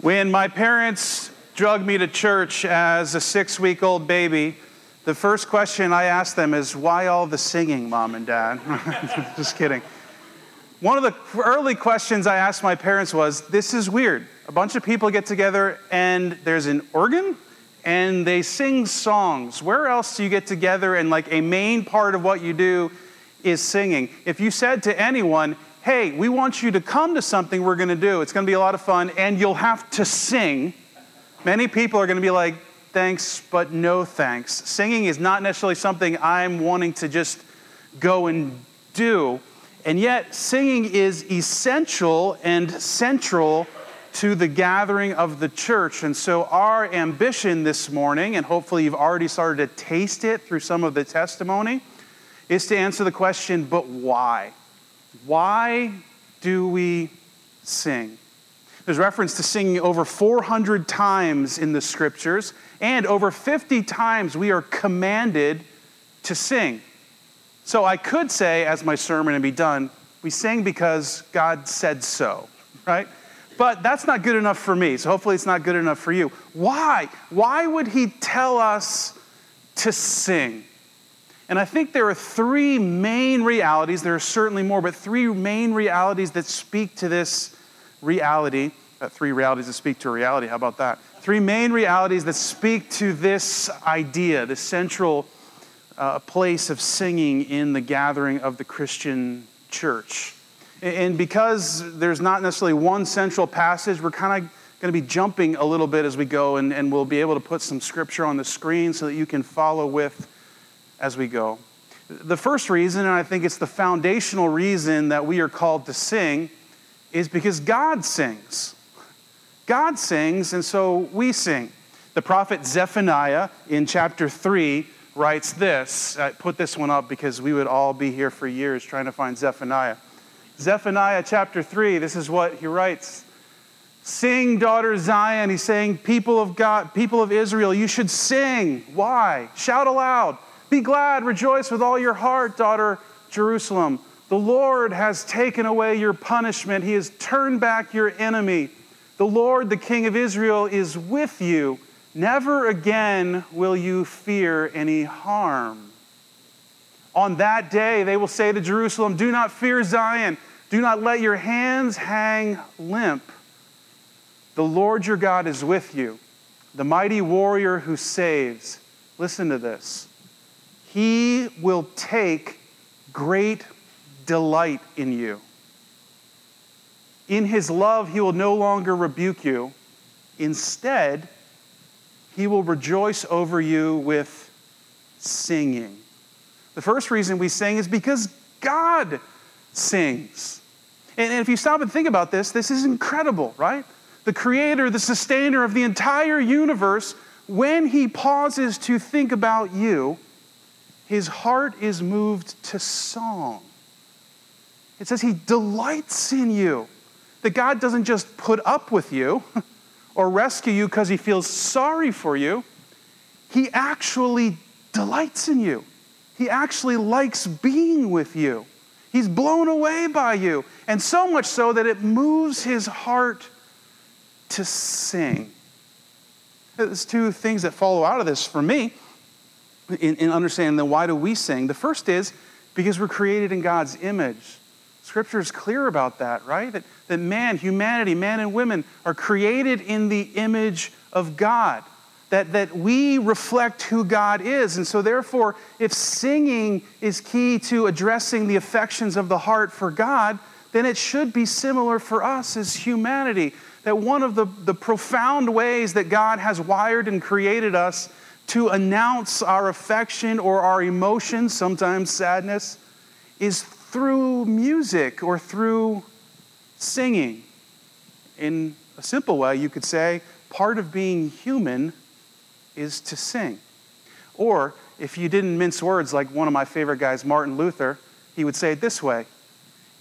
When my parents drug me to church as a six week old baby, the first question I asked them is, Why all the singing, mom and dad? Just kidding. One of the early questions I asked my parents was, This is weird. A bunch of people get together and there's an organ and they sing songs. Where else do you get together and like a main part of what you do is singing? If you said to anyone, hey, we want you to come to something we're going to do. It's going to be a lot of fun, and you'll have to sing. Many people are going to be like, thanks, but no thanks. Singing is not necessarily something I'm wanting to just go and do. And yet, singing is essential and central to the gathering of the church. And so, our ambition this morning, and hopefully you've already started to taste it through some of the testimony, is to answer the question, but why? Why do we sing? There's reference to singing over 400 times in the scriptures, and over 50 times we are commanded to sing. So I could say, as my sermon and be done, we sing because God said so, right? But that's not good enough for me, so hopefully it's not good enough for you. Why? Why would He tell us to sing? And I think there are three main realities. There are certainly more, but three main realities that speak to this reality. Uh, three realities that speak to reality. How about that? Three main realities that speak to this idea, the central uh, place of singing in the gathering of the Christian church. And because there's not necessarily one central passage, we're kind of going to be jumping a little bit as we go, and, and we'll be able to put some scripture on the screen so that you can follow with as we go. The first reason, and I think it's the foundational reason that we are called to sing, is because God sings. God sings, and so we sing. The prophet Zephaniah in chapter 3 writes this. I put this one up because we would all be here for years trying to find Zephaniah. Zephaniah chapter 3, this is what he writes. Sing, daughter Zion. He's saying, people of God, people of Israel, you should sing. Why? Shout aloud. Be glad, rejoice with all your heart, daughter Jerusalem. The Lord has taken away your punishment, He has turned back your enemy. The Lord, the King of Israel, is with you. Never again will you fear any harm. On that day, they will say to Jerusalem, Do not fear Zion. Do not let your hands hang limp. The Lord your God is with you, the mighty warrior who saves. Listen to this. He will take great delight in you. In his love, he will no longer rebuke you. Instead, he will rejoice over you with singing. The first reason we sing is because God sings. And if you stop and think about this, this is incredible, right? The creator, the sustainer of the entire universe, when he pauses to think about you, his heart is moved to song. It says he delights in you. That God doesn't just put up with you or rescue you because he feels sorry for you. He actually delights in you. He actually likes being with you. He's blown away by you. And so much so that it moves his heart to sing. There's two things that follow out of this for me in, in understanding then why do we sing? The first is because we're created in God's image. Scripture is clear about that, right? That, that man, humanity, man and women are created in the image of God. That, that we reflect who God is. And so, therefore, if singing is key to addressing the affections of the heart for God, then it should be similar for us as humanity. That one of the, the profound ways that God has wired and created us to announce our affection or our emotions, sometimes sadness, is through music or through singing. In a simple way, you could say part of being human is to sing. Or if you didn't mince words like one of my favorite guys, Martin Luther, he would say it this way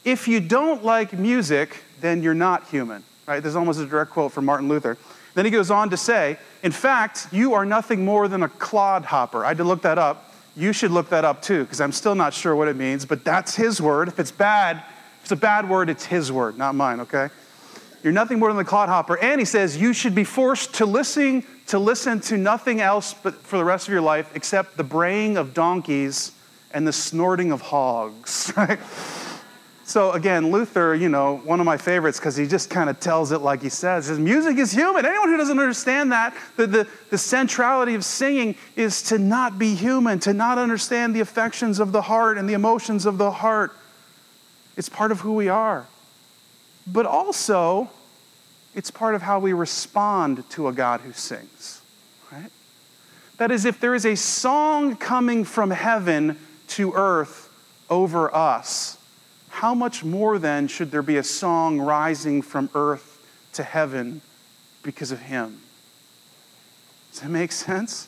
If you don't like music, then you're not human. Right? There's almost a direct quote from Martin Luther. Then he goes on to say, in fact, you are nothing more than a clodhopper. I had to look that up. You should look that up too, because I'm still not sure what it means, but that's his word. If it's bad, if it's a bad word, it's his word, not mine, okay? You're nothing more than the clodhopper. And he says you should be forced to listen to listen to nothing else but for the rest of your life except the braying of donkeys and the snorting of hogs. Right? So again, Luther, you know, one of my favorites because he just kind of tells it like he says. His music is human. Anyone who doesn't understand that, the, the, the centrality of singing is to not be human, to not understand the affections of the heart and the emotions of the heart. It's part of who we are. But also, it's part of how we respond to a God who sings, right? That is, if there is a song coming from heaven to earth over us, how much more then should there be a song rising from earth to heaven because of him? Does that make sense?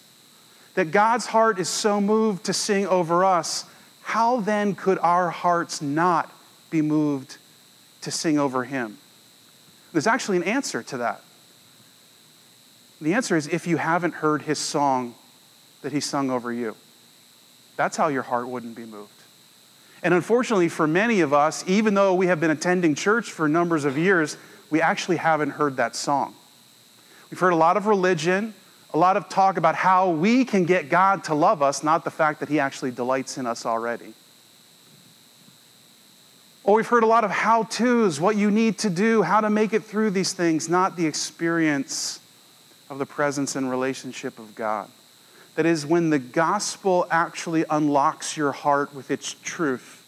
That God's heart is so moved to sing over us, how then could our hearts not be moved to sing over him? There's actually an answer to that. The answer is if you haven't heard his song that he sung over you. That's how your heart wouldn't be moved. And unfortunately, for many of us, even though we have been attending church for numbers of years, we actually haven't heard that song. We've heard a lot of religion, a lot of talk about how we can get God to love us, not the fact that He actually delights in us already. Or we've heard a lot of how to's, what you need to do, how to make it through these things, not the experience of the presence and relationship of God. That is, when the gospel actually unlocks your heart with its truth,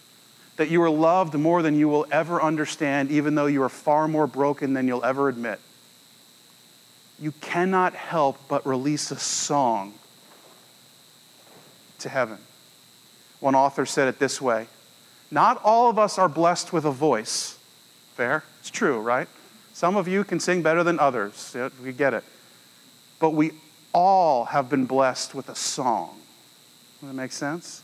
that you are loved more than you will ever understand, even though you are far more broken than you'll ever admit. You cannot help but release a song to heaven. One author said it this way Not all of us are blessed with a voice. Fair? It's true, right? Some of you can sing better than others. We get it. But we all have been blessed with a song. Does that make sense?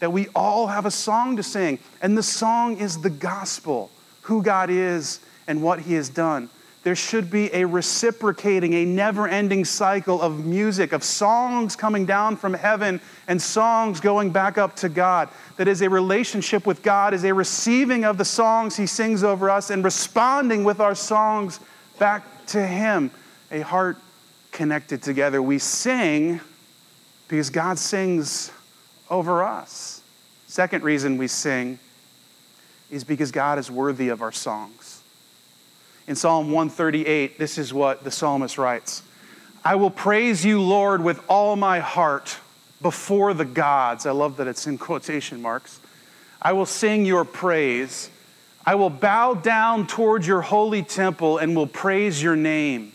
That we all have a song to sing, and the song is the gospel, who God is and what He has done. There should be a reciprocating, a never ending cycle of music, of songs coming down from heaven and songs going back up to God. That is a relationship with God, is a receiving of the songs He sings over us and responding with our songs back to Him. A heart connected together. We sing because God sings over us. Second reason we sing is because God is worthy of our songs. In Psalm 138, this is what the psalmist writes I will praise you, Lord, with all my heart before the gods. I love that it's in quotation marks. I will sing your praise. I will bow down toward your holy temple and will praise your name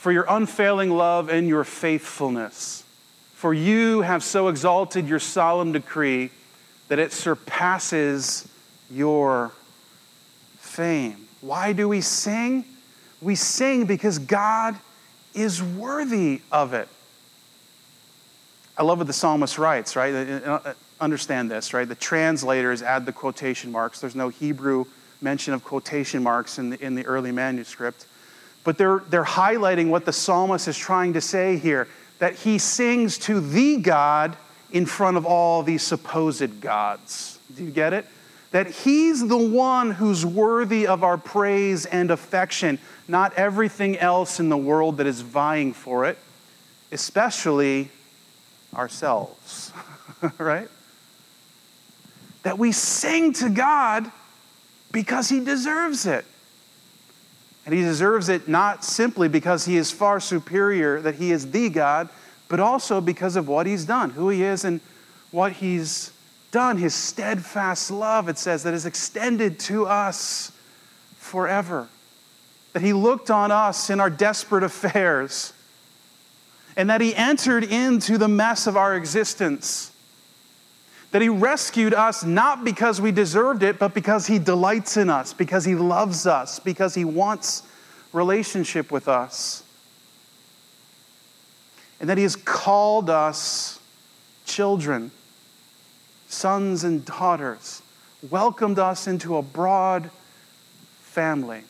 for your unfailing love and your faithfulness. For you have so exalted your solemn decree that it surpasses your fame. Why do we sing? We sing because God is worthy of it. I love what the psalmist writes, right? Uh, understand this, right? The translators add the quotation marks. There's no Hebrew mention of quotation marks in the, in the early manuscript. But they're, they're highlighting what the psalmist is trying to say here that he sings to the God in front of all these supposed gods. Do you get it? That he's the one who's worthy of our praise and affection, not everything else in the world that is vying for it, especially ourselves, right? That we sing to God because he deserves it. And he deserves it not simply because he is far superior, that he is the God, but also because of what he's done, who he is, and what he's done. His steadfast love, it says, that is extended to us forever. That he looked on us in our desperate affairs, and that he entered into the mess of our existence that He rescued us not because we deserved it, but because He delights in us, because He loves us, because He wants relationship with us. And that He has called us children, sons and daughters, welcomed us into a broad family.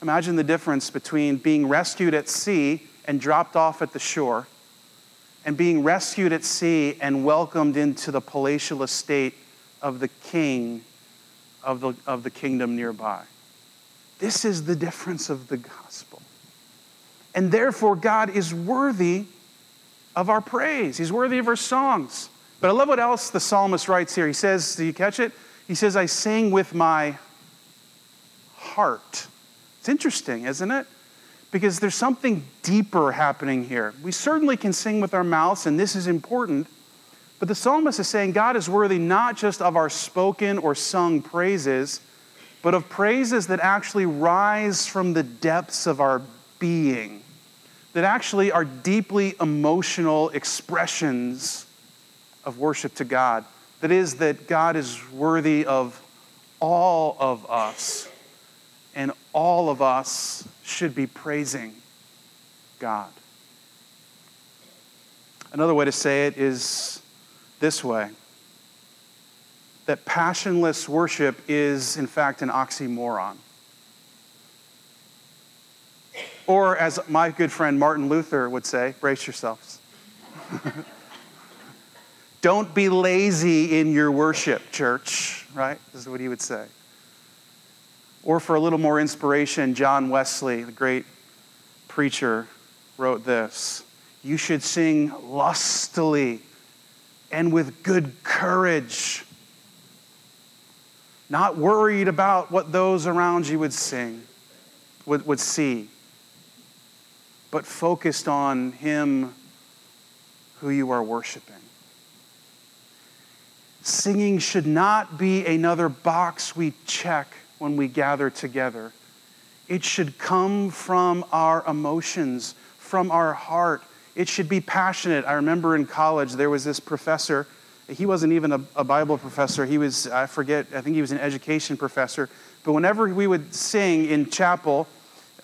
Imagine the difference between being rescued at sea and dropped off at the shore and being rescued at sea and welcomed into the palatial estate of the king of the, of the kingdom nearby. This is the difference of the gospel. And therefore, God is worthy of our praise. He's worthy of our songs. But I love what else the psalmist writes here. He says, Do you catch it? He says, I sing with my heart. It's interesting, isn't it? Because there's something deeper happening here. We certainly can sing with our mouths, and this is important. But the psalmist is saying God is worthy not just of our spoken or sung praises, but of praises that actually rise from the depths of our being, that actually are deeply emotional expressions of worship to God. That is, that God is worthy of all of us, and all of us should be praising God. Another way to say it is this way that passionless worship is, in fact, an oxymoron. Or, as my good friend Martin Luther would say, brace yourselves. Don't be lazy in your worship, church, right? This is what he would say. Or, for a little more inspiration, John Wesley, the great preacher, wrote this You should sing lustily and with good courage not worried about what those around you would sing, would, would see, but focused on Him who you are worshiping. Singing should not be another box we check when we gather together. It should come from our emotions, from our heart. It should be passionate. I remember in college there was this professor he wasn't even a, a, Bible professor. He was, I forget, I think he was an education professor. But whenever we would sing in chapel,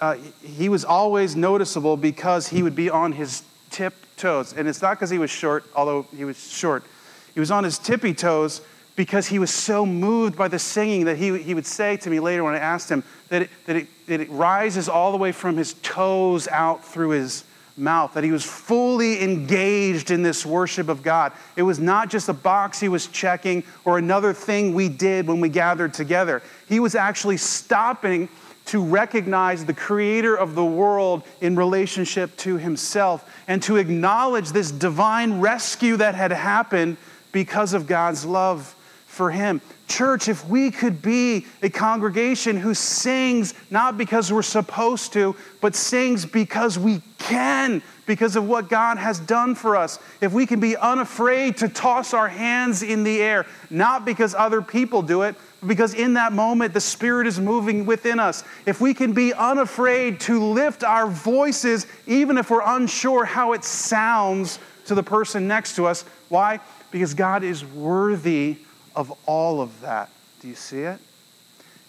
uh, he was always noticeable because he would be on his tip toes. And it's not because he was short, although he was short. He was on his tippy toes because he was so moved by the singing that he, he would say to me later when I asked him that it, that, it, that it rises all the way from his toes out through his mouth, that he was fully engaged in this worship of God. It was not just a box he was checking or another thing we did when we gathered together. He was actually stopping to recognize the creator of the world in relationship to himself and to acknowledge this divine rescue that had happened because of God's love for him. Church, if we could be a congregation who sings not because we're supposed to, but sings because we can, because of what God has done for us. If we can be unafraid to toss our hands in the air, not because other people do it, but because in that moment the Spirit is moving within us. If we can be unafraid to lift our voices, even if we're unsure how it sounds to the person next to us. Why? Because God is worthy of all of that. Do you see it?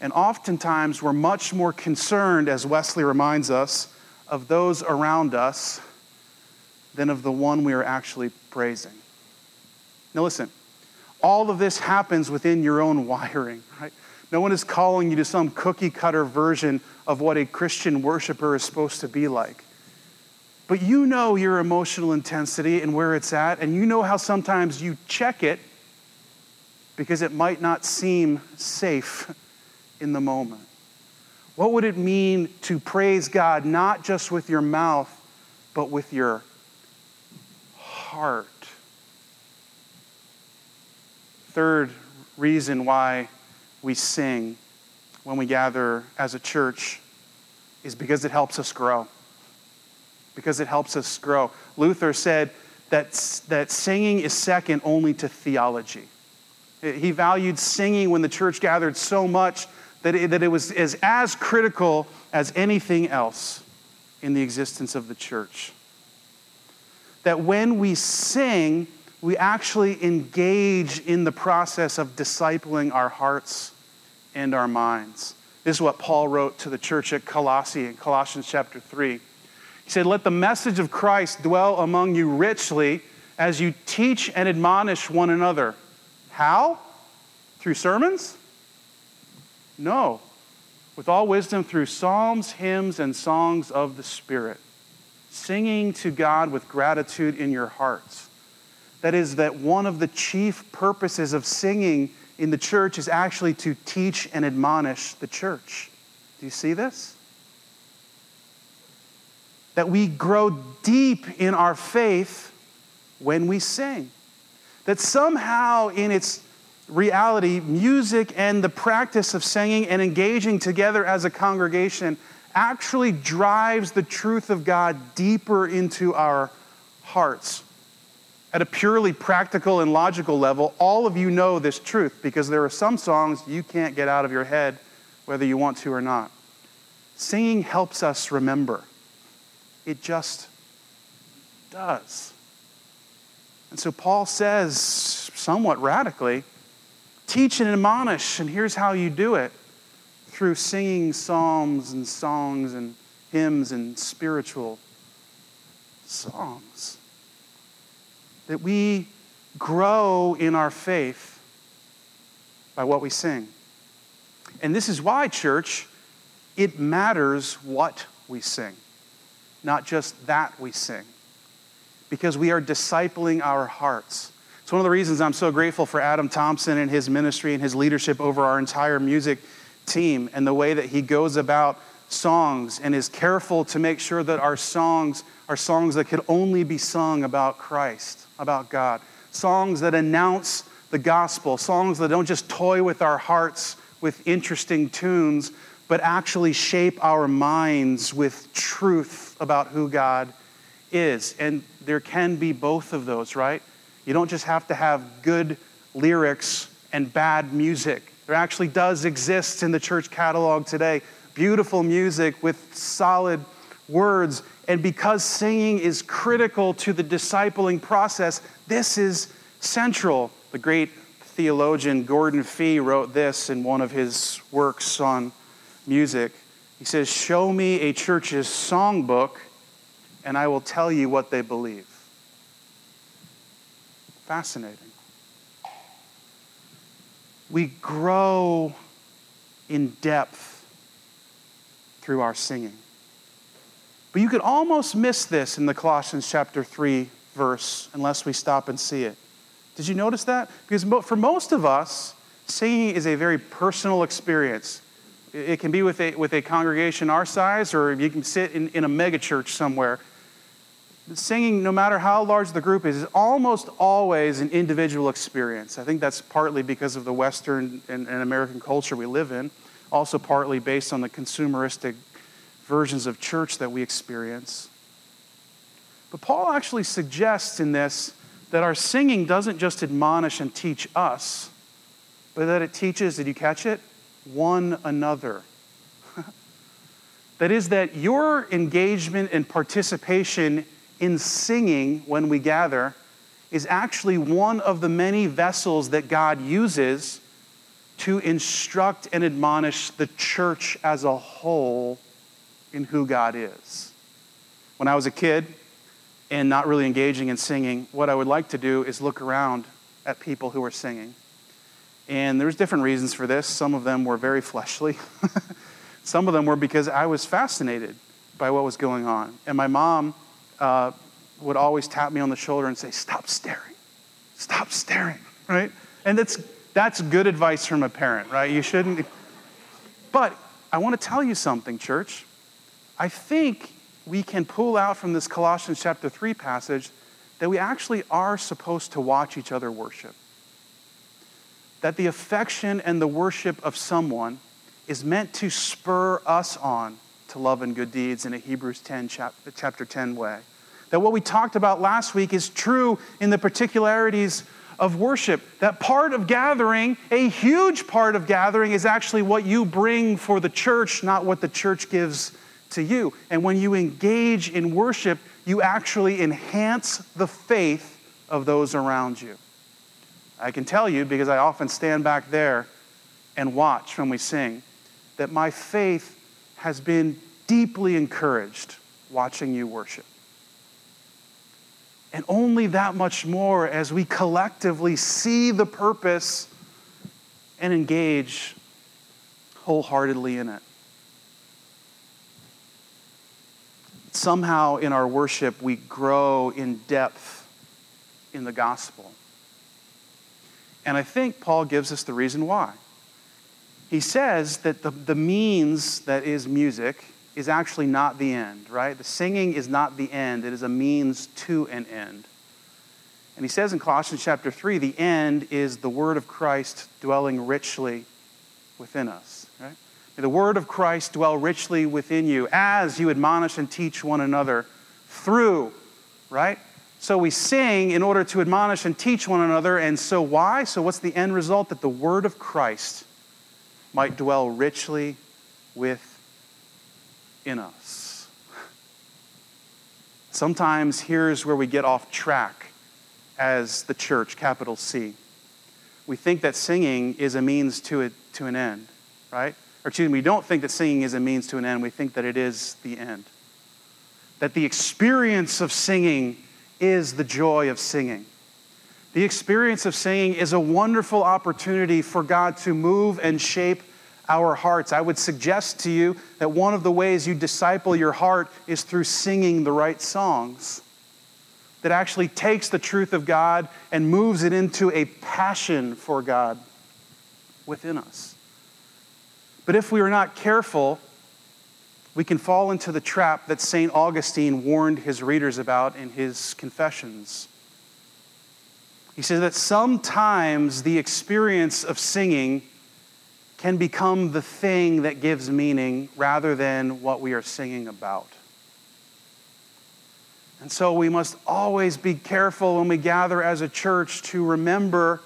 And oftentimes we're much more concerned, as Wesley reminds us, of those around us than of the one we are actually praising. Now, listen, all of this happens within your own wiring, right? No one is calling you to some cookie cutter version of what a Christian worshiper is supposed to be like. But you know your emotional intensity and where it's at, and you know how sometimes you check it because it might not seem safe in the moment. What would it mean to praise God not just with your mouth, but with your heart? Third reason why we sing when we gather as a church is because it helps us grow. Because it helps us grow. Luther said that, that singing is second only to theology. He valued singing when the church gathered so much that it, that it was as, as critical as anything else in the existence of the church. That when we sing, we actually engage in the process of discipling our hearts and our minds. This is what Paul wrote to the church at Colossae in Colossians chapter 3. He said, Let the message of Christ dwell among you richly as you teach and admonish one another how? Through sermons? No. With all wisdom through psalms, hymns, and songs of the Spirit, singing to God with gratitude in your hearts. That is, that one of the chief purposes of singing in the church is actually to teach and admonish the church. Do you see this? That we grow deep in our faith when we sing. That somehow, in its reality, music and the practice of singing and engaging together as a congregation actually drives the truth of God deeper into our hearts. At a purely practical and logical level, all of you know this truth because there are some songs you can't get out of your head whether you want to or not. Singing helps us remember. It just does. And so Paul says, somewhat radically, teach and admonish, and here's how you do it through singing psalms and songs and hymns and spiritual songs. That we grow in our faith by what we sing. And this is why, church, it matters what we sing, not just that we sing, because we are discipling our hearts. It's one of the reasons I'm so grateful for Adam Thompson and his ministry and his leadership over our entire music team and the way that he goes about songs and is careful to make sure that our songs are songs that could only be sung about Christ, about God. Songs that announce the gospel, songs that don't just toy with our hearts with interesting tunes, but actually shape our minds with truth about who God is. And there can be both of those, right? You don't just have to have good lyrics and bad music. There actually does exist in the church catalog today beautiful music with solid words. And because singing is critical to the discipling process, this is central. The great theologian Gordon Fee wrote this in one of his works on music. He says, Show me a church's songbook, and I will tell you what they believe. Fascinating. We grow in depth through our singing. But you could almost miss this in the Colossians chapter 3 verse unless we stop and see it. Did you notice that? Because for most of us, singing is a very personal experience. It can be with a, with a congregation our size, or you can sit in, in a megachurch somewhere. Singing, no matter how large the group is, is almost always an individual experience. I think that's partly because of the Western and, and American culture we live in, also partly based on the consumeristic versions of church that we experience. But Paul actually suggests in this that our singing doesn't just admonish and teach us, but that it teaches, did you catch it? One another. that is, that your engagement and participation in singing when we gather is actually one of the many vessels that God uses to instruct and admonish the church as a whole in who God is. When I was a kid, and not really engaging in singing, what I would like to do is look around at people who are singing. And there's different reasons for this. Some of them were very fleshly. Some of them were because I was fascinated by what was going on. And my mom uh, would always tap me on the shoulder and say, Stop staring. Stop staring, right? And that's, that's good advice from a parent, right? You shouldn't. But I want to tell you something, church. I think we can pull out from this Colossians chapter 3 passage that we actually are supposed to watch each other worship. That the affection and the worship of someone is meant to spur us on to love and good deeds in a Hebrews 10 chapter 10 way. That what we talked about last week is true in the particularities of worship. That part of gathering, a huge part of gathering, is actually what you bring for the church, not what the church gives to you. And when you engage in worship, you actually enhance the faith of those around you. I can tell you, because I often stand back there and watch when we sing, that my faith has been deeply encouraged watching you worship. And only that much more as we collectively see the purpose and engage wholeheartedly in it. somehow in our worship we grow in depth in the gospel. And I think Paul gives us the reason why. He says that the, the means that is music is actually not the end, right? The singing is not the end, it is a means to an end. And he says in Colossians chapter 3 the end is the word of Christ dwelling richly within us, right? May the word of Christ dwell richly within you as you admonish and teach one another through, right? So we sing in order to admonish and teach one another. And so why? So what's the end result? That the word of Christ might dwell richly within us. Sometimes here's where we get off track as the church, capital C. We think that singing is a means to, it, to an end, right? Or excuse me, we don't think that singing is a means to an end. We think that it is the end. That the experience of singing is the joy of singing. The experience of singing is a wonderful opportunity for God to move and shape our hearts. I would suggest to you that one of the ways you disciple your heart is through singing the right songs that actually takes the truth of God and moves it into a passion for God within us. But if we are not careful, we can fall into the trap that St. Augustine warned his readers about in his Confessions. He says that sometimes the experience of singing can become the thing that gives meaning rather than what we are singing about. And so we must always be careful when we gather as a church to remember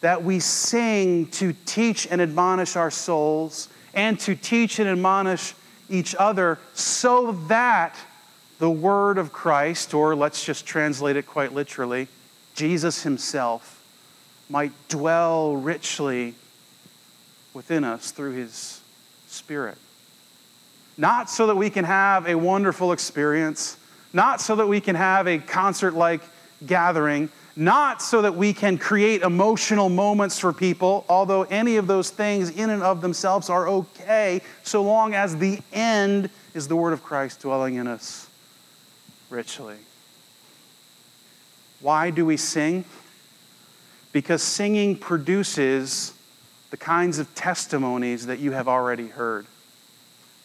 that we sing to teach and admonish our souls and to teach and admonish each other so that the word of Christ, or let's just translate it quite literally, Jesus himself, might dwell richly within us through his Spirit. Not so that we can have a wonderful experience, not so that we can have a concert like gathering, not so that we can create emotional moments for people, although any of those things in and of themselves are okay, so long as the end is the Word of Christ dwelling in us richly. Why do we sing? Because singing produces the kinds of testimonies that you have already heard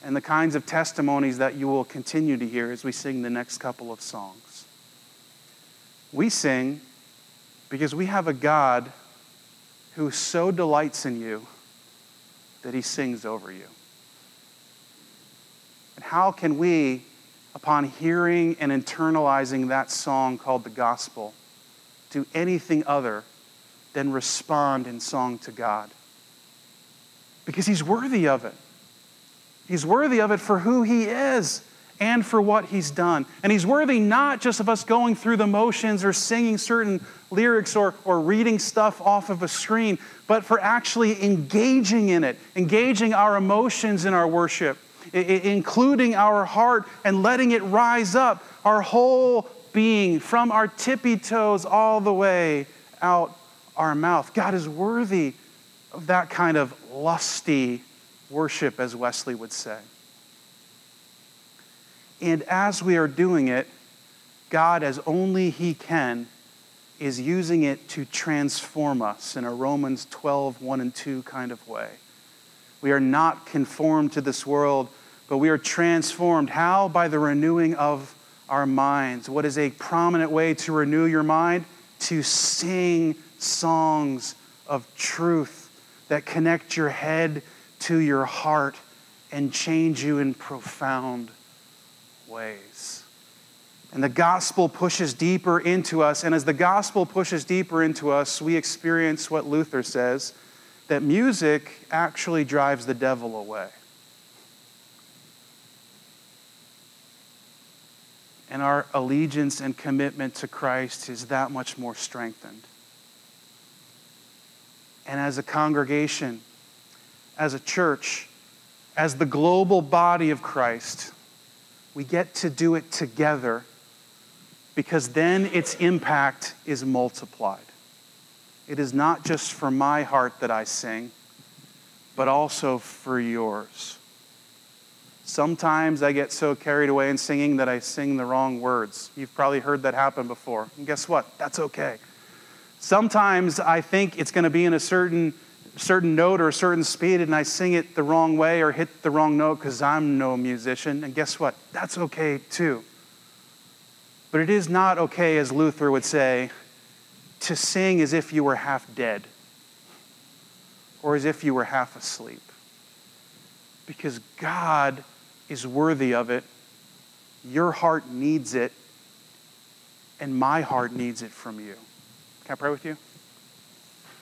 and the kinds of testimonies that you will continue to hear as we sing the next couple of songs. We sing because we have a God who so delights in you that he sings over you. And how can we, upon hearing and internalizing that song called the gospel, do anything other than respond in song to God? Because he's worthy of it. He's worthy of it for who he is and for what he's done. And he's worthy not just of us going through the motions or singing certain lyrics or, or reading stuff off of a screen, but for actually engaging in it, engaging our emotions in our worship, including our heart and letting it rise up, our whole being, from our tippy toes all the way out our mouth. God is worthy of that kind of lusty worship, as Wesley would say. And as we are doing it, God, as only He can, is using it to transform us in a Romans 12, 1 and 2 kind of way. We are not conformed to this world, but we are transformed. How? By the renewing of our minds. What is a prominent way to renew your mind? To sing songs of truth that connect your head to your heart and change you in profound ways. And the gospel pushes deeper into us. And as the gospel pushes deeper into us, we experience what Luther says that music actually drives the devil away. And our allegiance and commitment to Christ is that much more strengthened. And as a congregation, as a church, as the global body of Christ, we get to do it together because then its impact is multiplied. It is not just for my heart that I sing, but also for yours. Sometimes I get so carried away in singing that I sing the wrong words. You've probably heard that happen before. And guess what? That's okay. Sometimes I think it's going to be in a certain certain note or a certain speed and I sing it the wrong way or hit the wrong note because I'm no musician. And guess what? That's okay too. But it is not okay, as Luther would say, to sing as if you were half dead or as if you were half asleep. Because God is worthy of it. Your heart needs it, and my heart needs it from you. Can I pray with you?